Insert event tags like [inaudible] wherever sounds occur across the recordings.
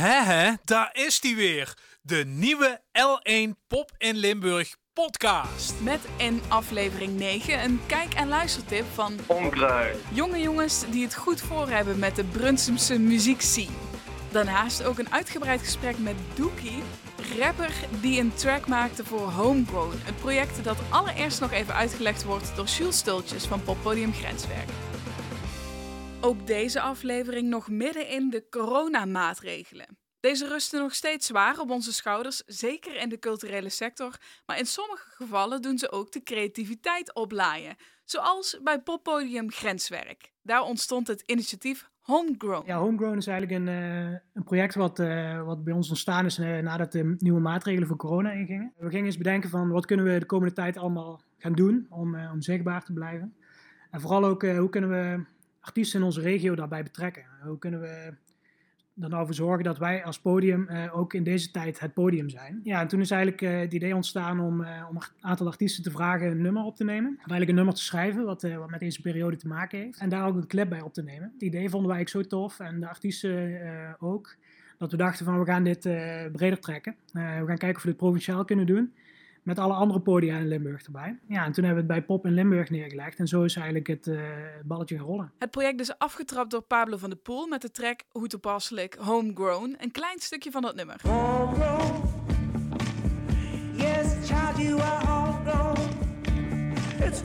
Hè hè, daar is die weer. De nieuwe L1 Pop in Limburg podcast. Met in aflevering 9 een kijk- en luistertip van Onkruid. jonge jongens die het goed voor hebben met de Brunsumse muziekscene. Daarnaast ook een uitgebreid gesprek met Dookie, rapper die een track maakte voor Homegrown. Een project dat allereerst nog even uitgelegd wordt door Jules Stultjes van Poppodium Grenswerk. Ook deze aflevering nog midden in de coronamaatregelen. Deze rusten nog steeds zwaar op onze schouders, zeker in de culturele sector, maar in sommige gevallen doen ze ook de creativiteit oplaaien, zoals bij poppodium Grenswerk. Daar ontstond het initiatief Homegrown. Ja, Homegrown is eigenlijk een, eh, een project wat, eh, wat bij ons ontstaan is eh, nadat de nieuwe maatregelen voor corona ingingen. We gingen eens bedenken van wat kunnen we de komende tijd allemaal gaan doen om, om zichtbaar te blijven. En vooral ook hoe kunnen we artiesten in onze regio daarbij betrekken. Hoe kunnen we er nou zorgen dat wij als podium eh, ook in deze tijd het podium zijn. Ja, en toen is eigenlijk eh, het idee ontstaan om, eh, om een aantal artiesten te vragen een nummer op te nemen. Of eigenlijk een nummer te schrijven wat, wat met deze periode te maken heeft. En daar ook een clip bij op te nemen. Het idee vonden wij eigenlijk zo tof en de artiesten ook. Dat we dachten van we gaan dit breder trekken. We gaan kijken of we dit provinciaal kunnen doen. Met alle andere podia in Limburg erbij. Ja, en toen hebben we het bij Pop in Limburg neergelegd. En zo is eigenlijk het eh, balletje gaan rollen. Het project is afgetrapt door Pablo van der Poel met de track Hoe toepasselijk Homegrown. Een klein stukje van dat nummer. homegrown. Yes, child, you are homegrown. It's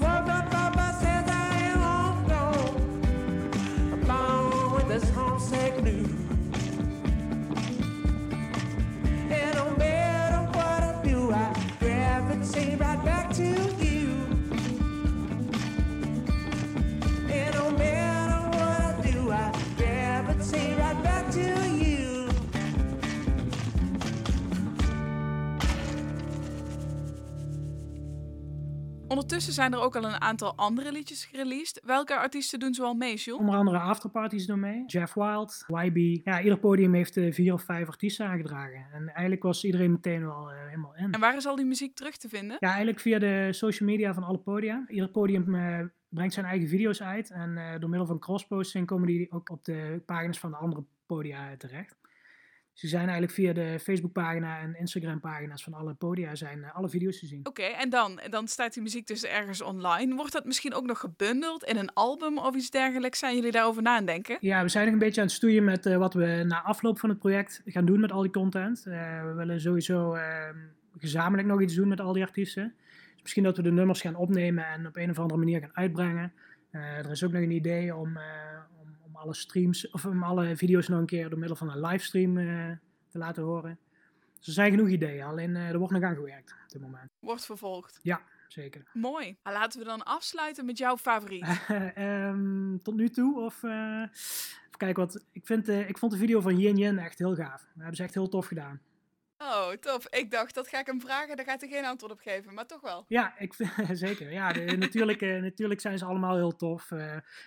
Ondertussen zijn er ook al een aantal andere liedjes gereleased. Welke artiesten doen zoal mee, Jules? Onder andere Afterparties doen mee. Jeff Wild, YB. Ja, ieder podium heeft eh, vier of vijf artiesten aangedragen. En eigenlijk was iedereen meteen wel eh, helemaal in. En waar is al die muziek terug te vinden? Ja, eigenlijk via de social media van alle podia. Ieder podium eh, brengt zijn eigen video's uit. En door middel van crossposting komen die ook op de pagina's van de andere podia terecht. Die zijn eigenlijk via de Facebookpagina en Instagram-pagina's van alle podia zijn eh, alle video's te zien. Oké, en dan? Dan staat die muziek dus ergens online. Wordt dat misschien ook nog gebundeld in een album of iets dergelijks? Zijn jullie daarover na aan denken? Ja, we zijn nog een beetje aan het stoeien met eh, wat we na afloop van het project gaan doen met al die content. Eh, we willen sowieso eh, gezamenlijk nog iets doen met al die artiesten. Dus misschien dat we de nummers gaan opnemen en op een of andere manier gaan uitbrengen. Er is ook nog een idee om alle streams, of om alle video's nog een keer door middel van een livestream eh, te laten horen. Dus er zijn genoeg ideeën, alleen eh, er wordt nog aan gewerkt op dit moment. Wordt vervolgd. Ja, zeker. Mooi. Maar laten we dan afsluiten met jouw favoriet. [laughs] Ehm, tot nu toe. Of eh, even kijken wat. Ik, vind, ik vond de video van Yin Yin echt heel gaaf. Dat hebben ze echt heel tof gedaan. Oh, tof. Ik dacht, dat ga ik hem vragen. Daar gaat hij geen antwoord op geven. Maar toch wel. Ja, ik [laughs] zeker. Ja, de- natuurlijk, [laughs] natuurlijk zijn ze allemaal heel tof.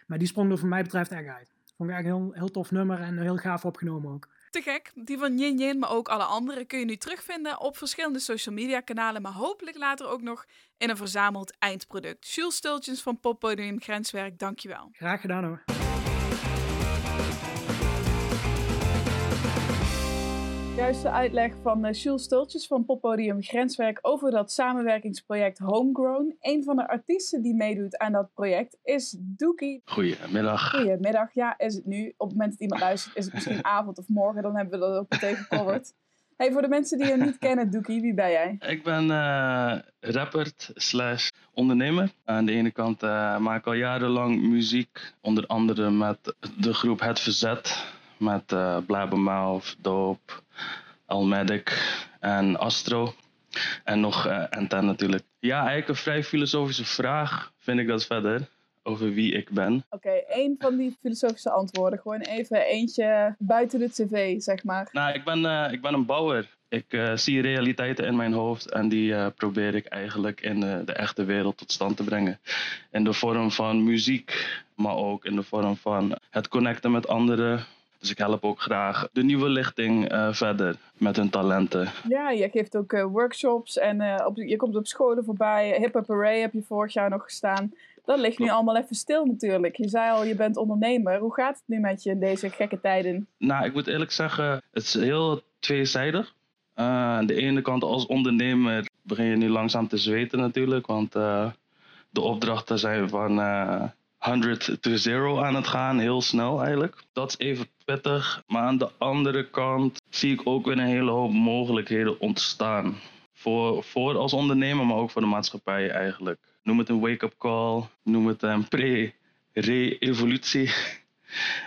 maar die sprong er voor mij betreft echt uit. Vond ik echt een heel, heel tof nummer en heel gaaf opgenomen ook. Te gek. Die van Yin Yin, maar ook alle andere kun je nu terugvinden op verschillende social media kanalen. Maar hopelijk later ook nog in een verzameld eindproduct. Jules Stultjes van Poppodium Grenswerk, dankjewel. Graag gedaan hoor. Juiste uitleg van uh, Jules Stultjes van Poppodium Grenswerk over dat samenwerkingsproject Homegrown. Een van de artiesten die meedoet aan dat project is Dookie. Goedemiddag. Goedemiddag, ja, is het nu. Op het moment dat iemand luistert, is het misschien [laughs] avond of morgen. Dan hebben we dat ook meteen gecoverd. Hey, voor de mensen die je niet kennen, Dookie, wie ben jij? Ik ben eh, rapper slash ondernemer. Aan de ene kant eh, maak ik al jarenlang muziek. Onder andere met de groep Het Verzet. Met uh, Blabbermouth, Dope, Almedic en Astro. En nog uh, Enten natuurlijk. Ja, eigenlijk een vrij filosofische vraag vind ik dat verder. Over wie ik ben. Oké, okay, één van die filosofische antwoorden. Gewoon even eentje buiten de tv, zeg maar. Nou, ik ben, uh, ik ben een bouwer. Ik uh, zie realiteiten in mijn hoofd en die uh, probeer ik eigenlijk in de, de, echte wereld tot stand te brengen. In de vorm van muziek, maar ook in de vorm van het connecten met anderen. Dus ik help ook graag de nieuwe lichting uh, verder met hun talenten. Ja, je geeft ook workshops en op, je komt op scholen voorbij. Hip Hop Array heb je vorig jaar nog gestaan. Dat ligt nu allemaal even stil natuurlijk. Je zei al, je bent ondernemer. Hoe gaat het nu met je in deze gekke tijden? Nou, ik moet eerlijk zeggen, het is heel tweezijdig. Eh, aan de ene kant als ondernemer begin je nu langzaam te zweten natuurlijk, want eh, de opdrachten zijn van eh 100 to 0 aan het gaan, heel snel eigenlijk. Dat is even pittig, maar aan de andere kant zie ik ook weer een hele hoop mogelijkheden ontstaan. Voor, voor als ondernemer, maar ook voor de maatschappij eigenlijk. Noem het een wake-up call, noem het een pre-re-evolutie. [laughs]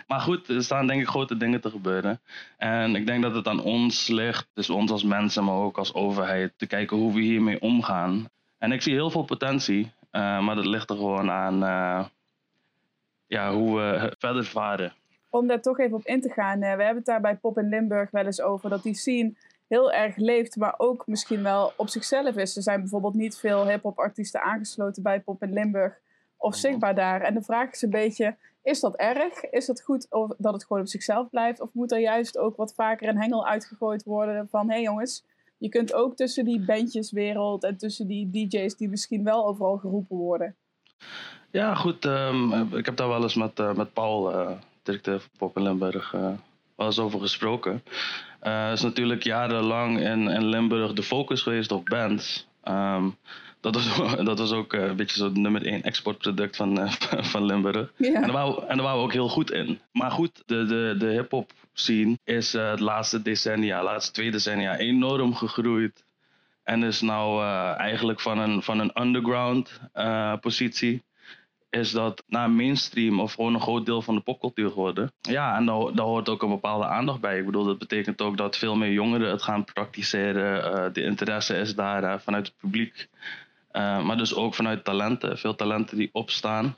Maar goed, er staan denk ik grote dingen te gebeuren. En ik denk dat het aan ons ligt, dus ons als mensen, maar ook als overheid, te kijken hoe we hiermee omgaan. En ik zie heel veel potentie, eh, maar dat ligt er gewoon aan eh, ja, hoe we verder varen. Om daar toch even op in te gaan. eh, we hebben het daar bij Pop in Limburg wel eens over. Dat die scene heel erg leeft, maar ook misschien wel op zichzelf is. Er zijn bijvoorbeeld niet veel hip-hop artiesten aangesloten bij Pop in Limburg. Of zichtbaar daar. En de vraag is een beetje: is dat erg? Is het goed of dat het gewoon op zichzelf blijft? Of moet er juist ook wat vaker een hengel uitgegooid worden van: hé hey jongens, je kunt ook tussen die bandjeswereld en tussen die DJ's die misschien wel overal geroepen worden. Ja, goed. ehm, ik heb daar wel eens met, eh, met Paul, eh directeur van Pop in Limburg, eh, wel eens over gesproken. Eh is natuurlijk jarenlang in, in Limburg de focus geweest op bands. Ehm, dat, was, [laughs] dat was ook eh, een beetje zo het nummer één exportproduct van, eh, [laughs] van Limburg. En daar, waren we, en daar waren we ook heel goed in. Maar goed, de, de, de hip-hop scene is eh, het laatste decennia, laatste twee decennia, enorm gegroeid. En is nou eh, eigenlijk van een, van een underground eh, positie. Is dat naar mainstream of gewoon een groot deel van de popcultuur geworden. Ja, en daar, hoort ook een bepaalde aandacht bij. Ik bedoel, dat betekent ook dat veel meer jongeren het gaan praktiseren. Eh, de interesse is daar vanuit het publiek. Maar dus ook vanuit talenten. Veel talenten die opstaan.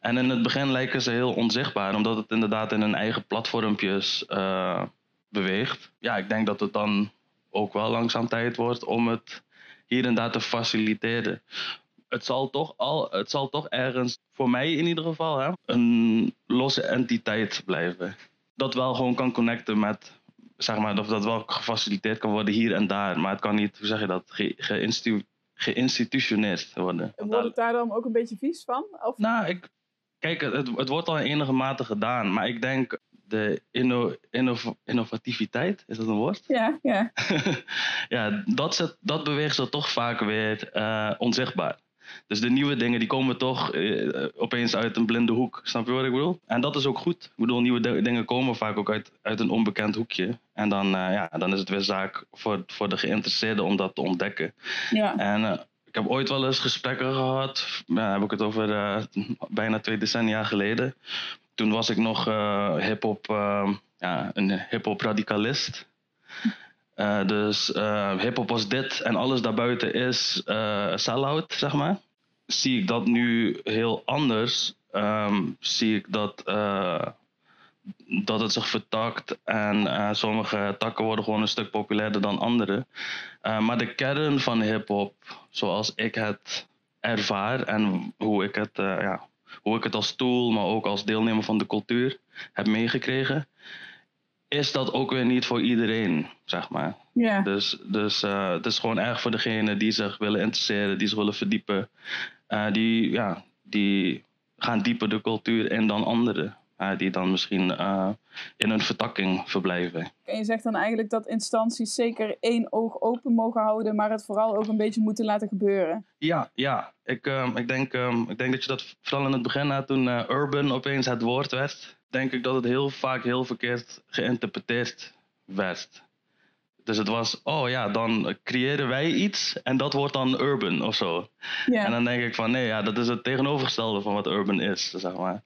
En in het begin lijken ze heel onzichtbaar, omdat het inderdaad in hun eigen platformpjes beweegt. Ja, ik denk dat het dan ook wel langzaam tijd wordt om het hier en daar te faciliteren. Het zal toch, al, het zal toch ergens, voor mij in ieder geval, hè, een losse entiteit blijven. Dat wel gewoon kan connecten met, zeg maar, of dat wel gefaciliteerd kan worden hier en daar. Maar het kan niet, hoe zeg je dat, ge, geïnstu- geïnstitutioneerd worden. Wordt het daar dan ook een beetje vies van? Of Nou, ik, kijk, het, het wordt al in enige mate gedaan, maar ik denk de inno, innov- innovativiteit, is dat een woord? ja, ja. [laughs] ja, dat, zet, dat beweegt ze toch vaak weer eh, onzichtbaar. Dus de nieuwe dingen die komen toch eh, opeens uit een blinde hoek. Snap je wat ik bedoel? En dat is ook goed. Ik bedoel, nieuwe de- dingen komen vaak ook uit, uit een onbekend hoekje. En dan, eh, ja, dan is het weer zaak voor, voor de geïnteresseerden om dat te ontdekken. ja. En ik heb ooit wel eens gesprekken gehad. Heb ik het over bijna twee decennia geleden. Toen was ik nog eh hip-hop, eh, ja, een hip-hop radicalist. [laughs] Eh, dus hip-hop was dit en alles daarbuiten is sell-out, zeg maar. Zie ik dat nu heel anders. Ehm, zie ik dat, dat het zich vertakt en sommige takken worden gewoon een stuk populairder dan andere. Maar de kern van hip-hop, zoals ik het ervaar en hoe ik het, ja, hoe ik het als tool, maar ook als deelnemer van de cultuur heb meegekregen, is dat ook weer niet voor iedereen, zeg maar. ja. Dus, dus eh, het is gewoon erg voor degenen die zich willen interesseren, die zich willen verdiepen. Eh, die, ja, die gaan dieper de cultuur in dan anderen. Eh, die dan misschien eh, in een vertakking verblijven. En je zegt dan eigenlijk dat instanties zeker één oog open mogen houden, maar het vooral ook een beetje moeten laten gebeuren. Ja, ja. Ik, ehm, ik, denk, ehm, ik denk dat je dat vooral in het begin toen eh, urban opeens het woord werd, denk ik dat het heel vaak heel verkeerd geïnterpreteerd werd. Dus het was, oh ja, dan creëren wij iets en dat wordt dan urban of zo. Ja. En dan denk ik van, nee, ja, dat is het tegenovergestelde van wat urban is, zeg maar.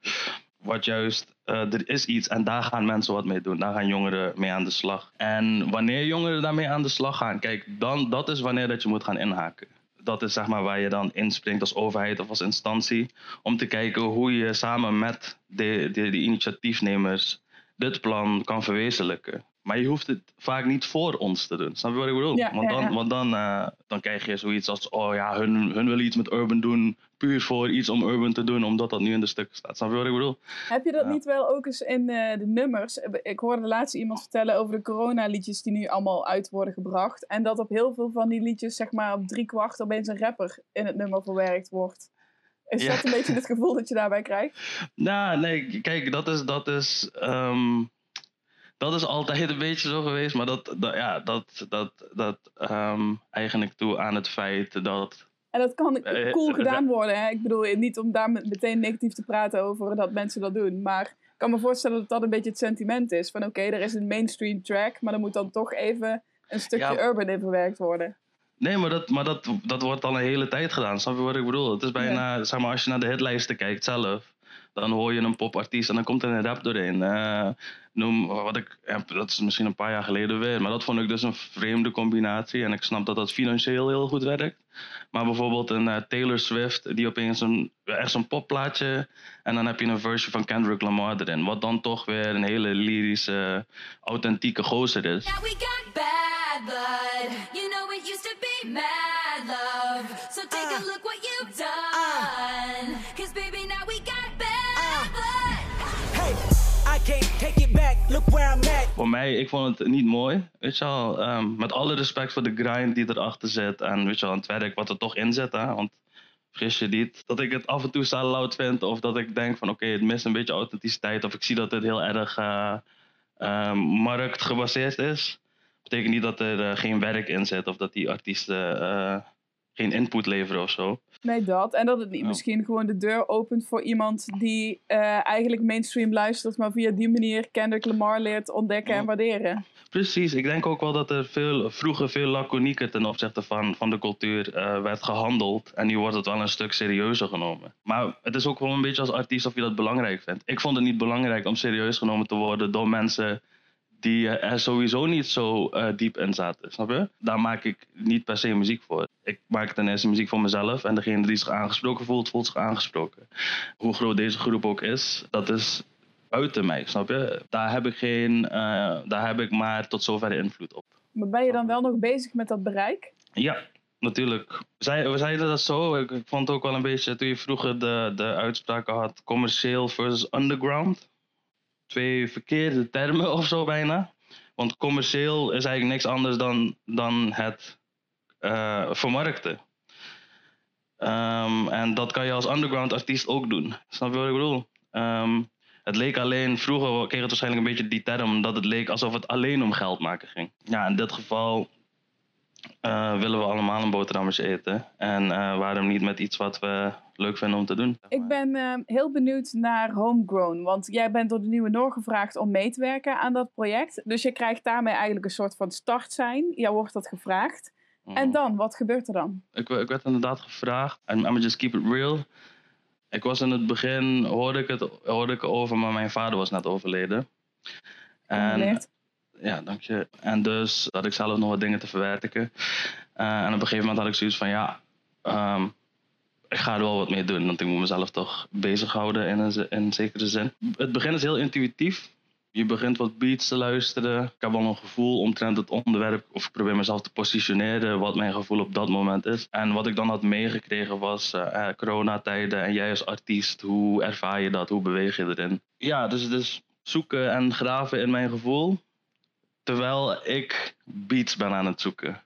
Wat juist, eh, er is iets en daar gaan mensen wat mee doen. Daar gaan jongeren mee aan de slag. En wanneer jongeren daarmee aan de slag gaan, kijk, dan, dat is wanneer dat je moet gaan inhaken. Dat is zeg maar waar je dan inspringt als overheid of als instantie. Om te kijken hoe je samen met de, de, de initiatiefnemers dit plan kan verwezenlijken. Maar je hoeft het vaak niet voor ons te doen. Snap je wat ik bedoel? Ja, want dan, ja. want dan, eh, dan krijg je zoiets als: oh ja, hun, hun willen iets met urban doen. Puur voor iets om urban te doen, omdat dat nu in de stukken staat. Snap je wat ik bedoel? Heb je dat niet wel ook eens in eh, de nummers? Ik hoorde laatst iemand vertellen over de coronaliedjes die nu allemaal uit worden gebracht. En dat op heel veel van die liedjes, zeg maar op drie kwart, opeens een rapper in het nummer verwerkt wordt. Is dat een beetje het gevoel dat je daarbij krijgt? [laughs] Nou, nee, kijk, dat is, dat is, ehm, dat is altijd een beetje zo geweest. Maar dat, dat, ja, dat, dat, dat ehm, eigen ik toe aan het feit dat En dat kan Eh, cool eh, gedaan worden. Hè? Ik bedoel, niet om daar met- meteen negatief te praten over dat mensen dat doen. Maar ik kan me voorstellen dat dat een beetje het sentiment is. Van oké, er is een mainstream track, maar er moet dan toch even een stukje Ja. urban in verwerkt worden. Nee, maar, dat, maar dat, dat wordt al een hele tijd gedaan. Snap je wat ik bedoel? Het is bijna, zeg maar, als je naar de hitlijsten kijkt zelf, dan hoor je een popartiest en dan komt er een rap doorheen. Eh, noem wat ik, ja, dat is misschien een paar jaar geleden weer, maar dat vond ik dus een vreemde combinatie. En ik snap dat dat financieel heel goed werkt. Maar bijvoorbeeld een eh, Taylor Swift, die opeens een, echt zo'n popplaatje, en dan heb je een versie van Kendrick Lamar erin. Wat dan toch weer een hele lyrische, authentieke gozer is. Now we got bad blood. You know it used to be mad love. So take a look what Voor mij, ik vond het niet mooi. Weet je wel, Ehm, met alle respect voor de grind die erachter zit. En weet je wel, het werk wat er toch in zit. Hè? Want vergis je niet, dat ik het af en toe loud vind. Of dat ik denk van oké, het mist een beetje authenticiteit. Of ik zie dat het heel erg eh, ehm, marktgebaseerd is. Betekent niet dat er eh, geen werk in zit. Of dat die artiesten eh, geen input leveren of zo. Nee, dat. En dat het niet Ja. misschien gewoon de deur opent voor iemand die eh, eigenlijk mainstream luistert, maar via die manier Kendrick Lamar leert ontdekken en waarderen. Precies, ik denk ook wel dat er veel, vroeger veel laconieker ten opzichte van, van de cultuur eh, werd gehandeld. En nu wordt het wel een stuk serieuzer genomen. Maar het is ook gewoon een beetje als artiest of je dat belangrijk vindt. Ik vond het niet belangrijk om serieus genomen te worden door mensen die eh, er sowieso niet zo eh, diep in zaten. Snap je? Daar maak ik niet per se muziek voor. Ik maak ten eerste muziek voor mezelf. En degene die zich aangesproken voelt, voelt zich aangesproken. Hoe groot deze groep ook is, dat is buiten mij, snap je? Daar heb ik, geen, eh, daar heb ik maar tot zover invloed op. Maar ben je dan wel nog bezig met dat bereik? Ja, natuurlijk. Zij, we zeiden dat zo. Ik, ik vond het ook wel een beetje, toen je vroeger de, de uitspraken had, commercieel versus underground. Twee verkeerde termen [laughs] of zo bijna. Want commercieel is eigenlijk niks anders dan, dan het eh, vermarkten. Ehm, en dat kan je als underground artiest ook doen. Snap je wat ik bedoel? Ehm, het leek alleen, vroeger kreeg het waarschijnlijk een beetje die term, dat het leek alsof het alleen om geld maken ging. Ja, in dit geval eh, willen we allemaal een boterhammetje eten. En eh, waarom niet met iets wat we leuk vinden om te doen? Ik ben eh, heel benieuwd naar Homegrown, want jij bent door de Nieuwe Noor gevraagd om mee te werken aan dat project. Dus je krijgt daarmee eigenlijk een soort van startsein. Jou wordt dat gevraagd. En dan, wat gebeurt er dan? Ik, ik werd inderdaad gevraagd. En I'm just keep it real. Ik was in het begin, hoorde ik het hoorde ik over, maar mijn vader was net overleden. En. Ja, dank je. En dus had ik zelf nog wat dingen te verwerken. Eh, en op een gegeven moment had ik zoiets van, ja, ehm, ik ga er wel wat mee doen. Want ik moet mezelf toch bezighouden in een, in zekere zin. Het begin is heel intuïtief. Je begint wat beats te luisteren. Ik heb al een gevoel omtrent het onderwerp. Of ik probeer mezelf te positioneren wat mijn gevoel op dat moment is. En wat ik dan had meegekregen was eh, coronatijden. En jij als artiest, hoe ervaar je dat? Hoe beweeg je erin? Ja, dus, dus zoeken en graven in mijn gevoel. Terwijl ik beats ben aan het zoeken.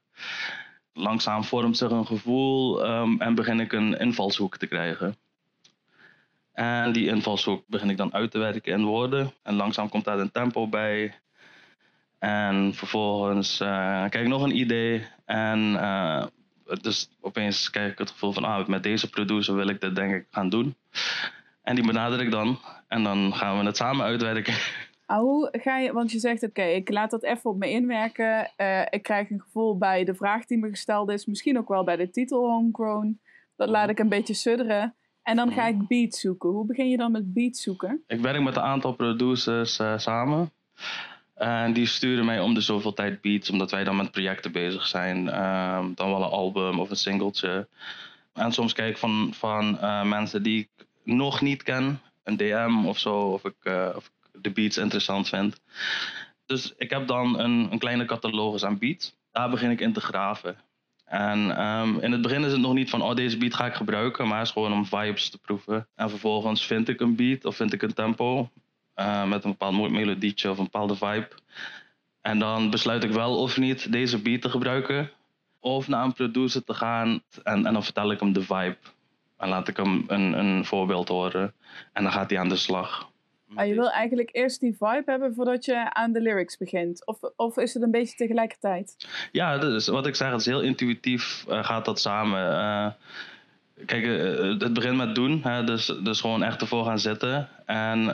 Langzaam vormt zich een gevoel ehm, en begin ik een invalshoek te krijgen. En die invalshoek begin ik dan uit te werken in woorden. En langzaam komt daar een tempo bij. En vervolgens eh, krijg ik nog een idee. En eh, dus opeens krijg ik het gevoel van, ah, met deze producer wil ik dit denk ik gaan doen. En die benader ik dan. En dan gaan we het samen uitwerken. [laughs] Hoe ga je, want je zegt oké, ik laat dat even op me inwerken. Eh, ik krijg een gevoel bij de vraag die me gesteld is. Misschien ook wel bij de titel Homegrown. Dat laat ik een beetje sudderen. En dan ga ik beats zoeken. Hoe begin je dan met beats zoeken? Ik werk met een aantal producers eh, samen. En die sturen mij om de zoveel tijd beats, omdat wij dan met projecten bezig zijn. Ehm, dan wel een album of een singeltje. En soms kijk ik van, van eh, mensen die ik nog niet ken, een DM of zo, of ik, of ik de beats interessant vind. Dus ik heb dan een, een kleine catalogus aan beats. Daar begin ik in te graven. En ehm, in het begin is het nog niet van, oh deze beat ga ik gebruiken, maar het is gewoon om vibes te proeven. En vervolgens vind ik een beat of vind ik een tempo eh, met een bepaald melodietje of een bepaalde vibe. En dan besluit ik wel of niet deze beat te gebruiken. Of naar een producer te gaan en, en dan vertel ik hem de vibe En laat ik hem een, een voorbeeld horen. En dan gaat hij aan de slag. Ah, je wil eigenlijk eerst die vibe hebben voordat je aan de lyrics begint. Of, of is het een beetje tegelijkertijd? Ja, dus wat ik zeg, het is heel intuïtief eh, gaat dat samen. Eh, kijk, eh, het begint met doen. Hè, dus, dus gewoon echt ervoor gaan zitten. En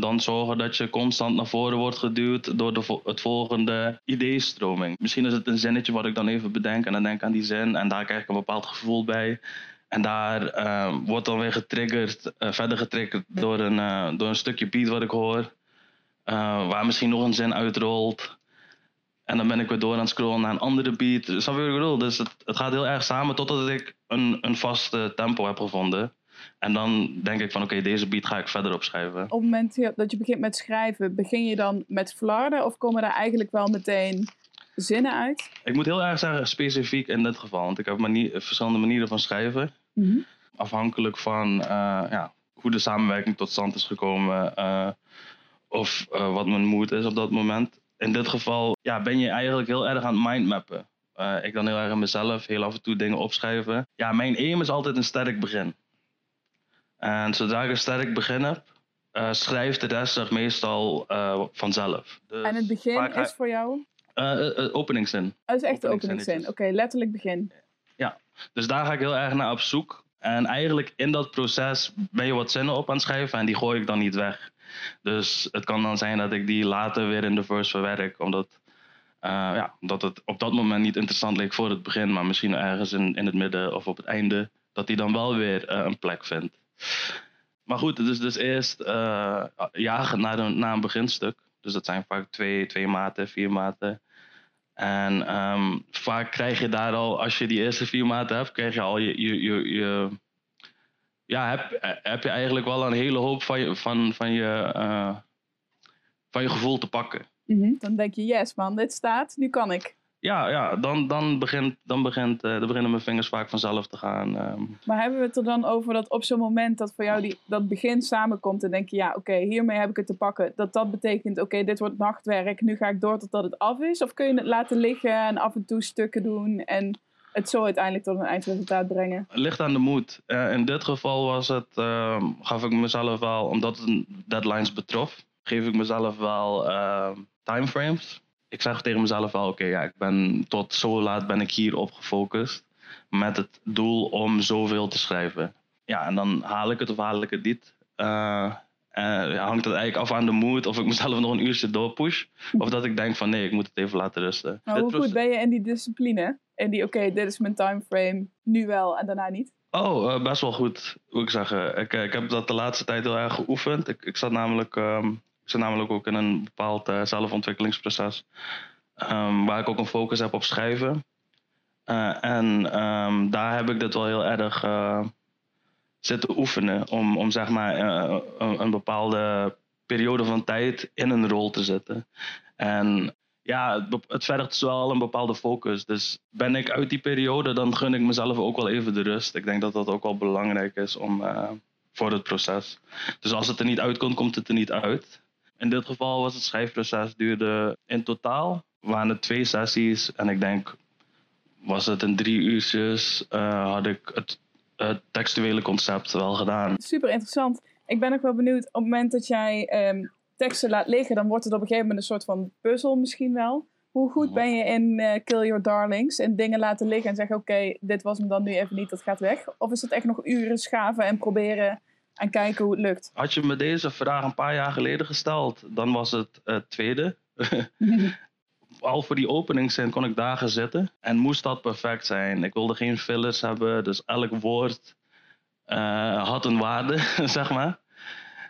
dan zorgen dat je constant naar voren wordt geduwd door de, vo- het volgende ideestroming. Misschien is het een zinnetje wat ik dan even bedenk en dan denk ik aan die zin. En daar krijg ik een bepaald gevoel bij. En daar eh, wordt dan weer getriggerd, eh, verder getriggerd door een, eh, door een stukje beat wat ik hoor. waar misschien nog een zin uitrolt. En dan ben ik weer door aan het scrollen naar een andere beat. Snap je wat ik bedoel? Dus het, het gaat heel erg samen totdat ik een, een vaste tempo heb gevonden. En dan denk ik van oké, deze beat ga ik verder opschrijven. Op het moment dat je begint met schrijven, begin je dan met flarden of komen daar eigenlijk wel meteen zinnen uit? Ik moet heel erg zeggen, specifiek in dit geval. Want ik heb manie- verschillende manieren van schrijven. Afhankelijk van eh, ja, hoe de samenwerking tot stand is gekomen. eh, of eh, wat mijn mood is op dat moment. In dit geval ja, ben je eigenlijk heel erg aan het mindmappen. Ik dan heel erg in mezelf, heel af en toe dingen opschrijven. Ja, mijn aim is altijd een sterk begin. En zodra ik een sterk begin heb, schrijft de rest zich meestal vanzelf. Dus En het begin vaak- is voor jou? eh, openingszin. Dat is echt de openingszin. Oké, letterlijk begin. Dus daar ga ik heel erg naar op zoek. En eigenlijk in dat proces ben je wat zinnen op aan het schrijven en die gooi ik dan niet weg. Dus het kan dan zijn dat ik die later weer in de verse verwerk, omdat, eh, ja, omdat het op dat moment niet interessant leek voor het begin, maar misschien ergens in, in het midden of op het einde, dat die dan wel weer eh, een plek vindt. Maar goed, dus, dus eerst eh, jagen naar een, naar een beginstuk. Dus dat zijn vaak twee, twee maten, vier maten. En ehm, vaak krijg je daar al, als je die eerste vier maten hebt, krijg je al je. je, je, ja, heb, heb je eigenlijk wel een hele hoop van je, van, van je, eh, van je gevoel te pakken. Dan denk je, yes man, dit staat, nu kan ik. Ja, ja dan, dan, begint, dan, begint, eh, dan beginnen mijn vingers vaak vanzelf te gaan. ehm. Maar hebben we het er dan over dat op zo'n moment dat voor jou die, dat begin samenkomt en denk je, ja, oké, hiermee heb ik het te pakken. Dat dat betekent, oké, dit wordt nachtwerk, nu ga ik door totdat het af is. Of kun je het laten liggen en af en toe stukken doen en het zo uiteindelijk tot een eindresultaat brengen? Ligt aan de moed. Eh, in dit geval was het, ehm, gaf ik mezelf wel, omdat het deadlines betrof, geef ik mezelf wel ehm, timeframes. Ik zeg tegen mezelf wel, oké, ja, ik ben tot zo laat ben ik hier op gefocust. Met het doel om zoveel te schrijven. Ja, en dan haal ik het of haal ik het niet. Eh, eh, ja, hangt het eigenlijk af aan de mood of ik mezelf nog een uurtje doorpush. Of dat ik denk van nee, ik moet het even laten rusten. Maar Dit hoe goed ben je in die discipline? En die, oké, dit is mijn timeframe, nu wel en daarna niet? Oh, eh, best wel goed, moet ik zeggen. Ik, eh, ik heb dat de laatste tijd heel erg geoefend. Ik, ik, zat, namelijk, ehm, ik zat namelijk ook in een bepaald eh, zelfontwikkelingsproces. ehm, waar ik ook een focus heb op schrijven. Eh, en ehm, daar heb ik dit wel heel erg eh, zitten oefenen. Om, om zeg maar een, een bepaalde periode van tijd in een rol te zetten. En ja, het, vergt dus wel een bepaalde focus. Dus ben ik uit die periode, dan gun ik mezelf ook wel even de rust. Ik denk dat dat ook wel belangrijk is om, voor het proces. Dus als het er niet uitkomt, komt het er niet uit. In dit geval was het schrijfproces duurde in totaal waren het twee sessies en ik denk was het in drie uurtjes eh, had ik het, het textuele concept wel gedaan. Super interessant. Ik ben ook wel benieuwd, op het moment dat jij ehm, teksten laat liggen, dan wordt het op een gegeven moment een soort van puzzel misschien wel. Hoe goed ben je in eh, Kill Your Darlings en dingen laten liggen en zeggen, oké, dit was hem dan nu even niet, dat gaat weg? Of is het echt nog uren schaven en proberen en kijken hoe het lukt? Had je me deze vraag een paar jaar geleden gesteld, dan was het het tweede. [laughs] Al voor die openingszin kon ik dagen zitten en moest dat perfect zijn. Ik wilde geen fillers hebben, dus elk woord eh, had een waarde, [laughs] zeg maar.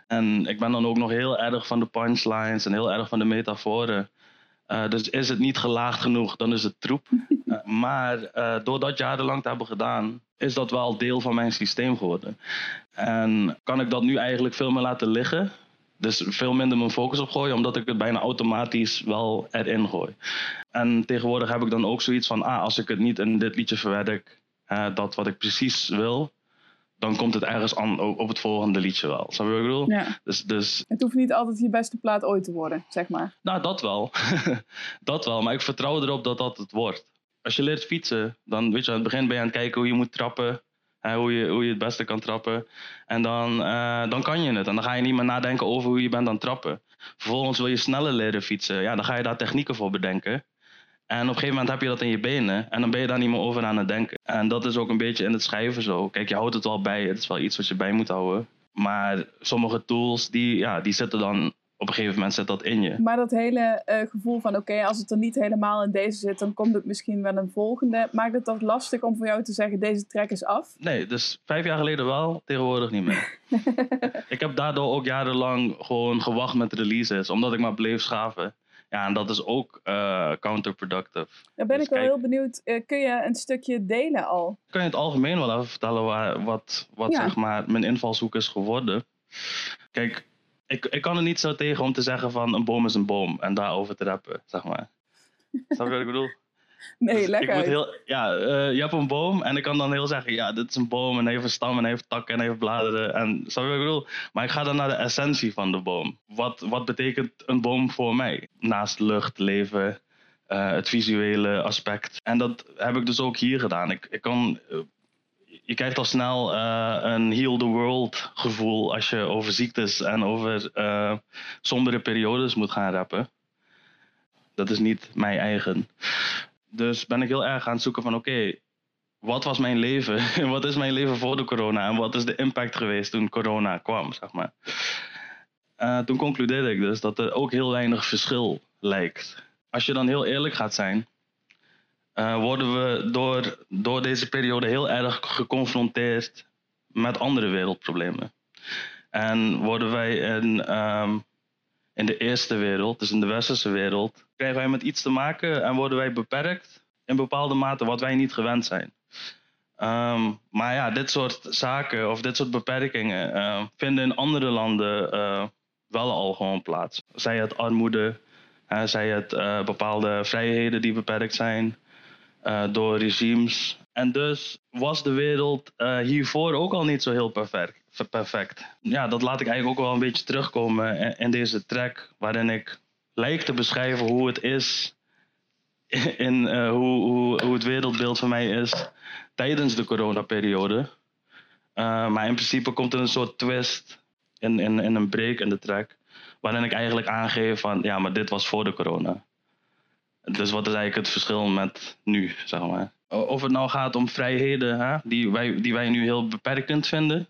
En ik ben dan ook nog heel erg van de punchlines en heel erg van de metaforen. Eh, dus is het niet gelaagd genoeg, dan is het troep. [laughs] Eh, maar eh, door dat jarenlang te hebben gedaan, is dat wel deel van mijn systeem geworden. En kan ik dat nu eigenlijk veel meer laten liggen. Dus veel minder mijn focus op gooien, omdat ik het bijna automatisch wel erin gooi. En tegenwoordig heb ik dan ook zoiets van, ah, als ik het niet in dit liedje verwerk, dat wat ik precies wil, dan komt het ergens aan, op het volgende liedje wel. Snap je wat ik bedoel? Ja. Dus, dus Het hoeft niet altijd je beste plaat ooit te worden, zeg maar. nou, dat wel. [laughs] dat wel, maar ik vertrouw erop dat dat het wordt. Als je leert fietsen, dan weet je, aan het begin ben je aan het kijken hoe je moet trappen. Hè, hoe, je, hoe je het beste kan trappen. En dan, eh, dan kan je het. En dan ga je niet meer nadenken over hoe je bent aan het trappen. Vervolgens wil je sneller leren fietsen. Ja, dan ga je daar technieken voor bedenken. En op een gegeven moment heb je dat in je benen. En dan ben je daar niet meer over aan het denken. En dat is ook een beetje in het schrijven zo. Kijk, je houdt het wel bij. Het is wel iets wat je bij moet houden. Maar sommige tools, die, ja, die zitten dan... Op een gegeven moment zit dat in je. Maar dat hele eh, gevoel van oké, als het er niet helemaal in deze zit, dan komt het misschien wel een volgende. Maakt het toch lastig om voor jou te zeggen, deze track is af? Nee, dus vijf jaar geleden wel, tegenwoordig niet meer. [laughs] ik heb daardoor ook jarenlang gewoon gewacht met releases, omdat ik maar bleef schaven. Ja, en dat is ook eh, counterproductive. Dan ben Dus ik wel kijk- heel benieuwd, eh, kun je een stukje delen al? Kan je het algemeen wel even vertellen waar, wat, wat Ja. zeg maar, mijn invalshoek is geworden. Kijk, ik, ik kan er niet zo tegen om te zeggen van een boom is een boom en daarover te rappen, zeg maar. Snap je wat ik bedoel? [laughs] Nee, Dus lekker ik moet heel, ja, eh, je hebt een boom en ik kan dan heel zeggen, ja, dit is een boom en hij heeft een stam en hij heeft takken en hij heeft bladeren. En, snap je wat ik bedoel? Maar ik ga dan naar de essentie van de boom. Wat, wat betekent een boom voor mij? Naast lucht, leven, eh, het visuele aspect. En dat heb ik dus ook hier gedaan. Ik, ik kan, eh, je krijgt al snel een heal the world gevoel als je over ziektes en over sombere periodes moet gaan rappen. Dat is niet mijn eigen. Dus ben ik heel erg aan het zoeken van oké, wat was mijn leven? [laughs] wat is mijn leven voor de corona? En wat is de impact geweest toen corona kwam, zeg maar. Eh, toen concludeerde ik dus dat er ook heel weinig verschil lijkt. Als je dan heel eerlijk gaat zijn, eh, worden we door, door deze periode heel erg geconfronteerd met andere wereldproblemen. En worden wij in, ehm, in de eerste wereld, dus in de westerse wereld, krijgen wij met iets te maken en worden wij beperkt in bepaalde mate wat wij niet gewend zijn. Ehm, maar ja, dit soort zaken of dit soort beperkingen eh, vinden in andere landen eh, wel al gewoon plaats. Zij het armoede, hè, zij het eh, bepaalde vrijheden die beperkt zijn eh, door regimes. En dus was de wereld hiervoor ook al niet zo heel perfect. Perfect. Ja, dat laat ik eigenlijk ook wel een beetje terugkomen in, deze track, waarin ik lijk te beschrijven hoe het is, [laughs] in eh, hoe, hoe, hoe het wereldbeeld van mij is tijdens de coronaperiode. Eh, maar in principe komt er een soort twist in, in, in een break in de track, waarin ik eigenlijk aangeef van ja, maar dit was voor de corona. Dus wat is eigenlijk het verschil met nu, zeg maar. Of het nou gaat om vrijheden hè, die, wij, die wij nu heel beperkend vinden.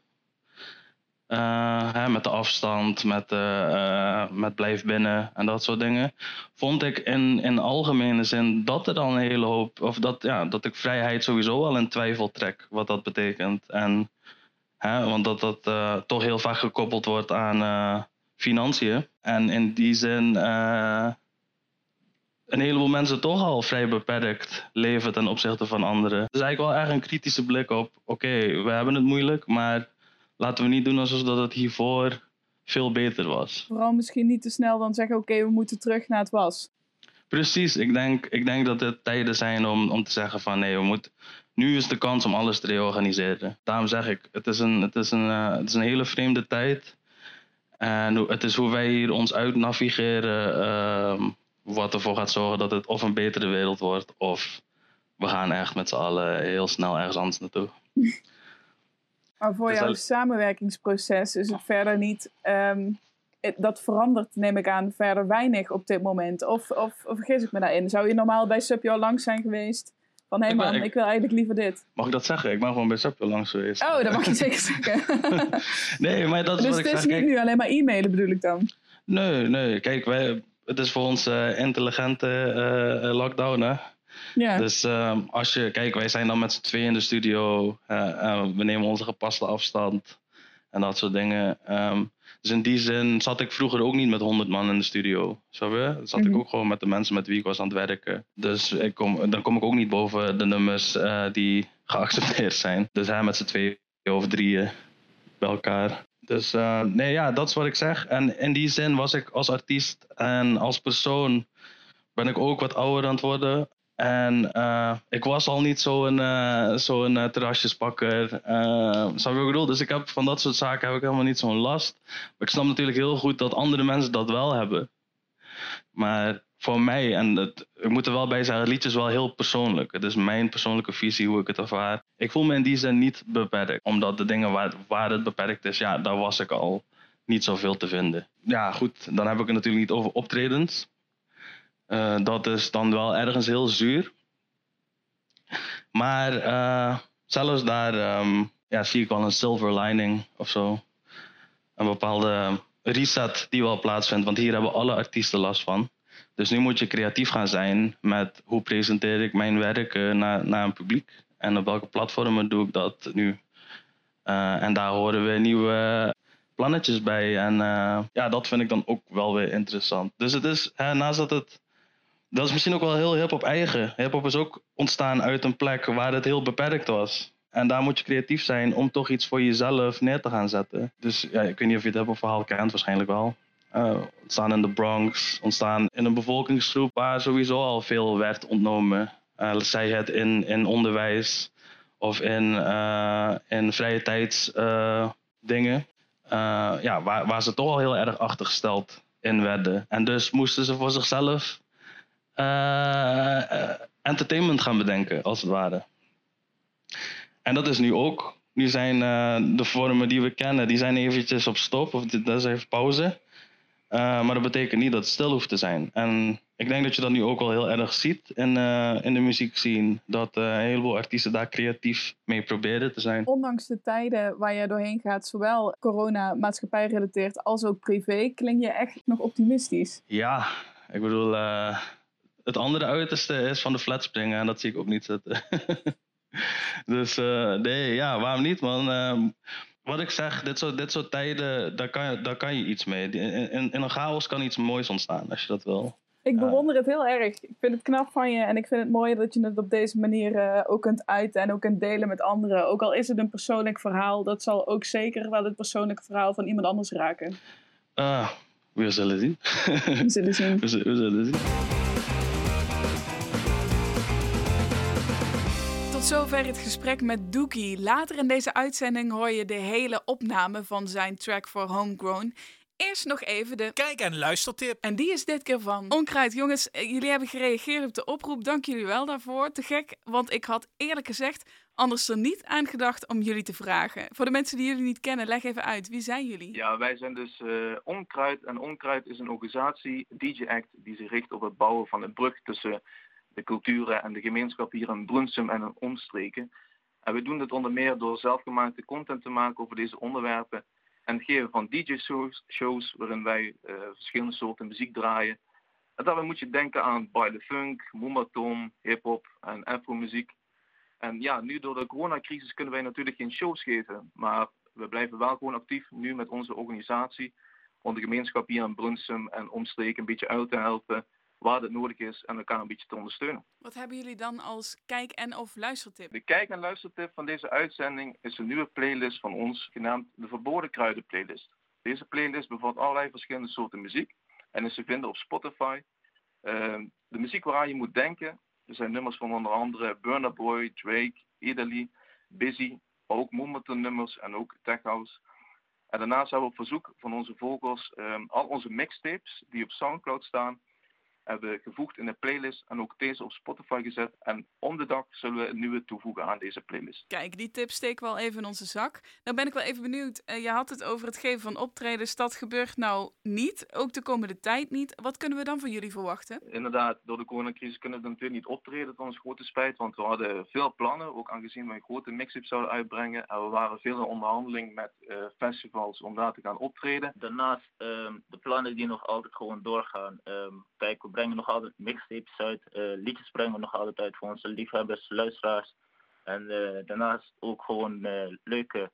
Eh, hè, met de afstand, met, eh, eh, met blijf binnen en dat soort dingen. Vond ik in, in algemene zin dat er dan een hele hoop, of dat, ja, dat ik vrijheid sowieso wel in twijfel trek, wat dat betekent. En, hè, want dat dat toch heel vaak gekoppeld wordt aan financiën. En in die zin een heleboel mensen toch al vrij beperkt leven ten opzichte van anderen. Dus eigenlijk wel erg een kritische blik op, oké, we hebben het moeilijk, maar laten we niet doen alsof dat het hiervoor veel beter was. Vooral misschien niet te snel dan zeggen, oké, we moeten terug naar het was. Precies, ik denk, ik denk dat het tijden zijn om, om te zeggen van nee, we moeten, nu is de kans om alles te reorganiseren. Daarom zeg ik, het is een, het is een, eh, het is een hele vreemde tijd. En hoe- het is hoe wij hier ons uitnavigeren, ehm wat ervoor gaat zorgen dat het of een betere wereld wordt, of we gaan echt met z'n allen heel snel ergens anders naartoe. [laughs] Maar voor Dus jouw al- samenwerkingsproces is het verder niet... ehm, het- dat verandert, neem ik aan, verder weinig op dit moment. Of, of, of vergis ik me daarin? Zou je normaal bij Subjo langs zijn geweest? Van, hé hey man, ik- ik wil eigenlijk liever dit. Mag ik dat zeggen? Ik ben gewoon bij Sapio langs geweest. Oh, dat mag je [laughs] zeker zeggen. [laughs] Nee, maar dat is dus wat het ik is zeg. niet Kijk, nu alleen maar e-mailen bedoel ik dan? nee, nee, kijk, wij, het is voor ons eh, intelligente eh, lockdown, hè. Ja. Dus ehm, als je, kijk, wij zijn dan met z'n tweeën in de studio. eh, we nemen onze gepaste afstand en dat soort dingen. Ehm, dus in die zin zat ik vroeger ook niet met 100 man in de studio. Zo we? Zat Mhm. ik ook gewoon met de mensen met wie ik was aan het werken. Dus ik kom, dan kom ik ook niet boven de nummers eh, die geaccepteerd zijn. Dus hij met z'n tweeën of drieën bij elkaar. Dus eh, nee, ja, dat is wat ik zeg. En in die zin was ik als artiest en als persoon ben ik ook wat ouder aan het worden. En eh, ik was al niet zo'n eh zo'n eh, terrasjespakker. snap je bedoel? Dus ik heb van dat soort zaken heb ik helemaal niet zo'n last. Maar ik snap natuurlijk heel goed dat andere mensen dat wel hebben. Maar voor mij, en het, ik moet er wel bij zeggen, het liedje is wel heel persoonlijk. Het is mijn persoonlijke visie hoe ik het ervaar. Ik voel me in die zin niet beperkt, omdat de dingen waar, waar het beperkt is, ja, daar was ik al niet zoveel te vinden. Ja, goed, dan heb ik het natuurlijk niet over optredens. Eh, dat is dan wel ergens heel zuur. Maar eh, zelfs daar ehm, ja, zie ik wel een silver lining of zo. Een bepaalde reset die wel plaatsvindt, want hier hebben alle artiesten last van. Dus nu moet je creatief gaan zijn met hoe presenteer ik mijn werk naar, naar een publiek en op welke platformen doe ik dat nu. Eh, en daar horen we nieuwe plannetjes bij. En ja, dat vind ik dan ook wel weer interessant. Dus het is, hè, naast dat het. Dat is misschien ook wel heel hip-hop eigen. Hip-hop is ook ontstaan uit een plek waar het heel beperkt was. En daar moet je creatief zijn om toch iets voor jezelf neer te gaan zetten. Dus ja, ik weet niet of je het hip-hop verhaal kent, waarschijnlijk wel. Uh, ontstaan in de Bronx, ontstaan in een bevolkingsgroep waar sowieso al veel werd ontnomen. Uh, zij het in, in onderwijs of in, uh, in vrije tijdsdingen. ja, waar, waar ze toch al heel erg achtergesteld in werden. En dus moesten ze voor zichzelf entertainment gaan bedenken, als het ware. En dat is nu ook. Nu zijn uh, de vormen die we kennen, die zijn eventjes op stop of dat is even pauze. Uh, maar dat betekent niet dat het stil hoeft te zijn. En ik denk dat je dat nu ook wel heel erg ziet in, uh, in de muziekscene. Dat een heleboel artiesten daar creatief mee proberen te zijn. Ondanks de tijden waar je doorheen gaat, zowel corona, maatschappij gerelateerd als ook privé, klink je echt nog optimistisch. Ja, ik bedoel, het andere uiterste is van de flat springen en dat zie ik ook niet zitten. [laughs] dus uh, nee, ja, waarom niet, man? Uh, wat ik zeg, dit soort, dit soort tijden, daar kan, je, daar kan je iets mee. In, in, in, een chaos kan iets moois ontstaan, als je dat wil. Ik bewonder het heel erg. Ik vind het knap van je en ik vind het mooi dat je het op deze manier uh, ook kunt uiten en ook kunt delen met anderen. Ook al is het een persoonlijk verhaal, dat zal ook zeker wel het persoonlijke verhaal van iemand anders raken. we zullen zien. We zullen zien. [laughs] we zullen zien. Tot zover het gesprek met Dookie. Later in deze uitzending hoor je de hele opname van zijn track voor Homegrown. Eerst nog even de kijk- en luistertip. En die is dit keer van Onkruid. Jongens, jullie hebben gereageerd op de oproep. Dank jullie wel daarvoor. Te gek, want ik had eerlijk gezegd anders er niet aan gedacht om jullie te vragen. Voor de mensen die jullie niet kennen, leg even uit. Wie zijn jullie? Ja, wij zijn dus uh, Onkruid. En Onkruid is een organisatie, DJ Act, die zich richt op het bouwen van een brug tussen de culturen en de gemeenschap hier in Brunsum en in omstreken. En we doen dit onder meer door zelfgemaakte content te maken over deze onderwerpen en het geven van DJ-shows shows, waarin wij uh, verschillende soorten muziek draaien. En daarbij moet je denken aan baile funk, mumbaton, hip-hop en afro-muziek. En ja, nu door de coronacrisis kunnen wij natuurlijk geen shows geven, maar we blijven wel gewoon actief nu met onze organisatie om de gemeenschap hier in Brunsum en omstreken een beetje uit te helpen waar het nodig is en elkaar een beetje te ondersteunen. Wat hebben jullie dan als kijk- en of luistertip? De kijk- en luistertip van deze uitzending is een nieuwe playlist van ons, genaamd de Verboden Kruiden playlist. Deze playlist bevat allerlei verschillende soorten muziek en is te vinden op Spotify. Uh, de muziek waaraan je moet denken, er zijn nummers van onder andere Burna Boy, Drake, Idali, Busy, ook Moombaton nummers en ook Tech House. En daarnaast hebben we op verzoek van onze volgers um, al onze mixtapes die op Soundcloud staan hebben we gevoegd in de playlist en ook deze op Spotify gezet. En om de dag zullen we een nieuwe toevoegen aan deze playlist. Kijk, die tip steek wel even in onze zak. Nou ben ik wel even benieuwd. Uh, je had het over het geven van optredens. Dat gebeurt nou niet, ook de komende tijd niet. Wat kunnen we dan van jullie verwachten? Inderdaad, door de coronacrisis kunnen we natuurlijk niet optreden tot ons grote spijt. Want we hadden veel plannen, ook aangezien we een grote mix-up zouden uitbrengen. En we waren veel in onderhandeling met uh, festivals om daar te gaan optreden. Daarnaast um, de plannen die nog altijd gewoon doorgaan. Um, brengen nog altijd mixtapes uit. Uh, liedjes brengen we nog altijd uit voor onze liefhebbers, luisteraars. En uh, daarnaast ook gewoon uh, leuke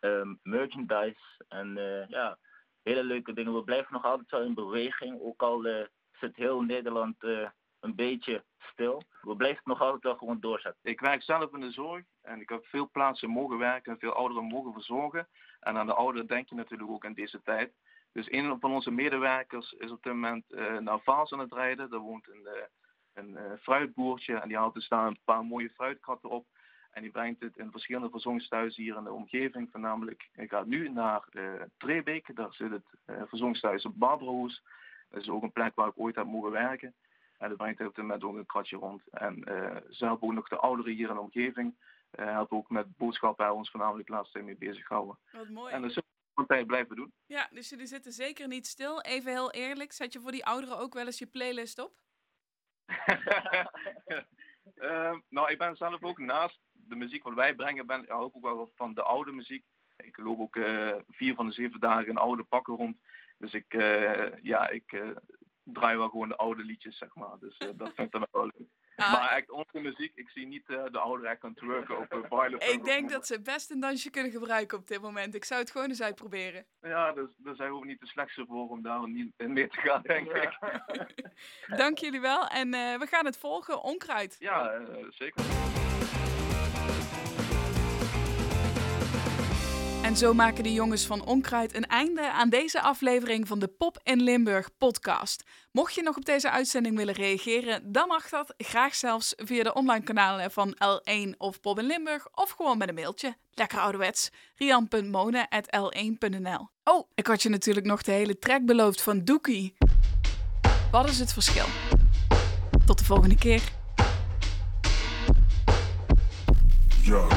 um, merchandise. En ja, hele leuke dingen. We blijven nog altijd wel in beweging. Ook al zit heel Nederland een beetje stil. We blijven nog altijd wel gewoon doorzetten. Ik werk zelf in de zorg en ik heb veel plaatsen mogen werken en veel ouderen mogen verzorgen. En aan de ouderen denk je natuurlijk ook in deze tijd. Dus een van onze medewerkers is op dit moment uh, naar Vaals aan het rijden. Daar woont een, uh, een uh, fruitboertje en die houdt er staan een paar mooie fruitkatten op. En die brengt het in verschillende verzorgingsthuizen hier in de omgeving. Voornamelijk, ik ga nu naar Trebeek. Daar zit het verzorgingsthuis op Barbaroes. Dat is ook een plek waar ik ooit heb mogen werken. En dat brengt op dit moment ook een kratje rond. En eh, ze helpen ook nog de ouderen hier in de omgeving. eh helpen ook met boodschappen waar we ons voornamelijk tijd mee bezighouden. Wat mooi. En blijven doen. Ja, dus jullie zitten zeker niet stil. Even heel eerlijk, zet je voor die ouderen ook wel eens je playlist op? [laughs] Eh, nou, ik ben zelf ook naast de muziek wat wij brengen, ben, hou ik ook wel van de oude muziek. Ik loop ook eh, vier van de zeven dagen in oude pakken rond. Dus ik, eh, ja, ik eh, draai wel gewoon de oude liedjes, zeg maar. Dus dat vind ik dan wel leuk. Ah, Maar echt onze muziek, ik zie niet eh, de ouderen aan het werken op uh, ik denk dat ze best een dansje kunnen gebruiken op dit moment. Ik zou het gewoon eens uitproberen. Ja, dus, daar zijn we niet de slechtste voor om daar niet in mee te gaan, denk ik. [laughs] Dank jullie wel en eh, we gaan het volgen. Onkruid. ja, zeker. En zo maken de jongens van Onkruid een einde aan deze aflevering van de Pop in Limburg podcast. Mocht je nog op deze uitzending willen reageren, dan mag dat graag zelfs via de online kanalen van L1 of Pop in Limburg of gewoon met een mailtje. Lekker ouderwets. rian.monen.l1.nl Oh, ik had je natuurlijk nog de hele track beloofd van Doekie. Wat is het verschil? Tot de volgende keer. Ja,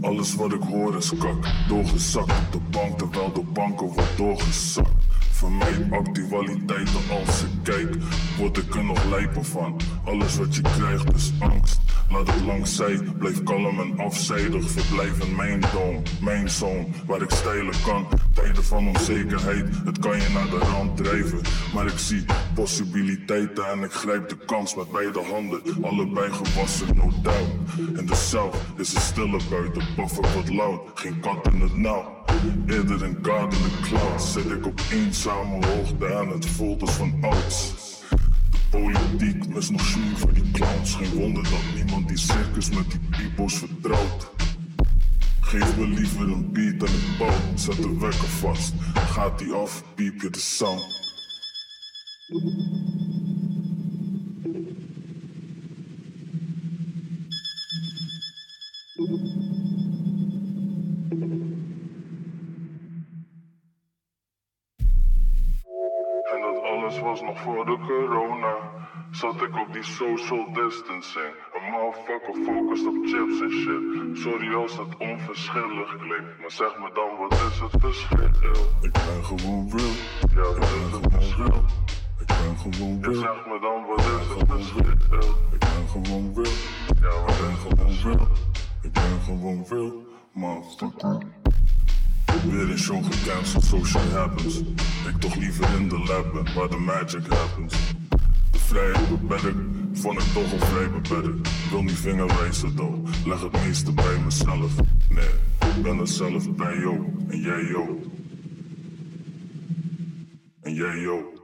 alles wat ik hoor is kak. Doorgezakt op de bank terwijl de banken wordt doorgezakt. Vermijd actualiteiten als ik kijk, word ik er nog lijper van. Alles wat je krijgt is angst. Laat het langs zij, blijf kalm en afzijdig. Verblijf in mijn dom, mijn zone, waar ik stijlen kan. Tijden van onzekerheid, het kan je naar de rand drijven. Maar ik zie possibiliteiten en ik grijp de kans met beide handen. Allebei gewassen, no doubt. In de cel is het stille buiten, buffer wordt loud. Geen kat in het nauw. Eerder een god in de. Zit ik op eenzame hoogte en het voelt als van ouds. De politiek mis nog schuur voor die clowns. Geen wonder dat niemand die circus met die pipo's vertrouwt. Geef me liever een beat en ik bouw. Zet de wekker vast. Gaat die af, piep je de sound. Was nog voor de corona. Zat ik op die social distancing. Een motherfucker focust op chips en shit. Sorry als het onverschillig klinkt. Maar zeg me dan, wat is het verschil? Ik ben gewoon real. Ja, ik ben gewoon real. Ik ben gewoon real. zeg me dan, wat is het verschil? Ik ben gewoon real. Ja, ik ben gewoon real. Ik ben gewoon real. Motherfucker. Weer een show gecanceld, social happens. Ik toch liever in de lab ben, waar de magic happens. De vrijheid beperkt, vond ik toch al vrij beperkt. Wil niet vingerwijzen though, leg het meeste bij mezelf. Nee, ik ben er zelf bij jou, en jij jou. En jij jou.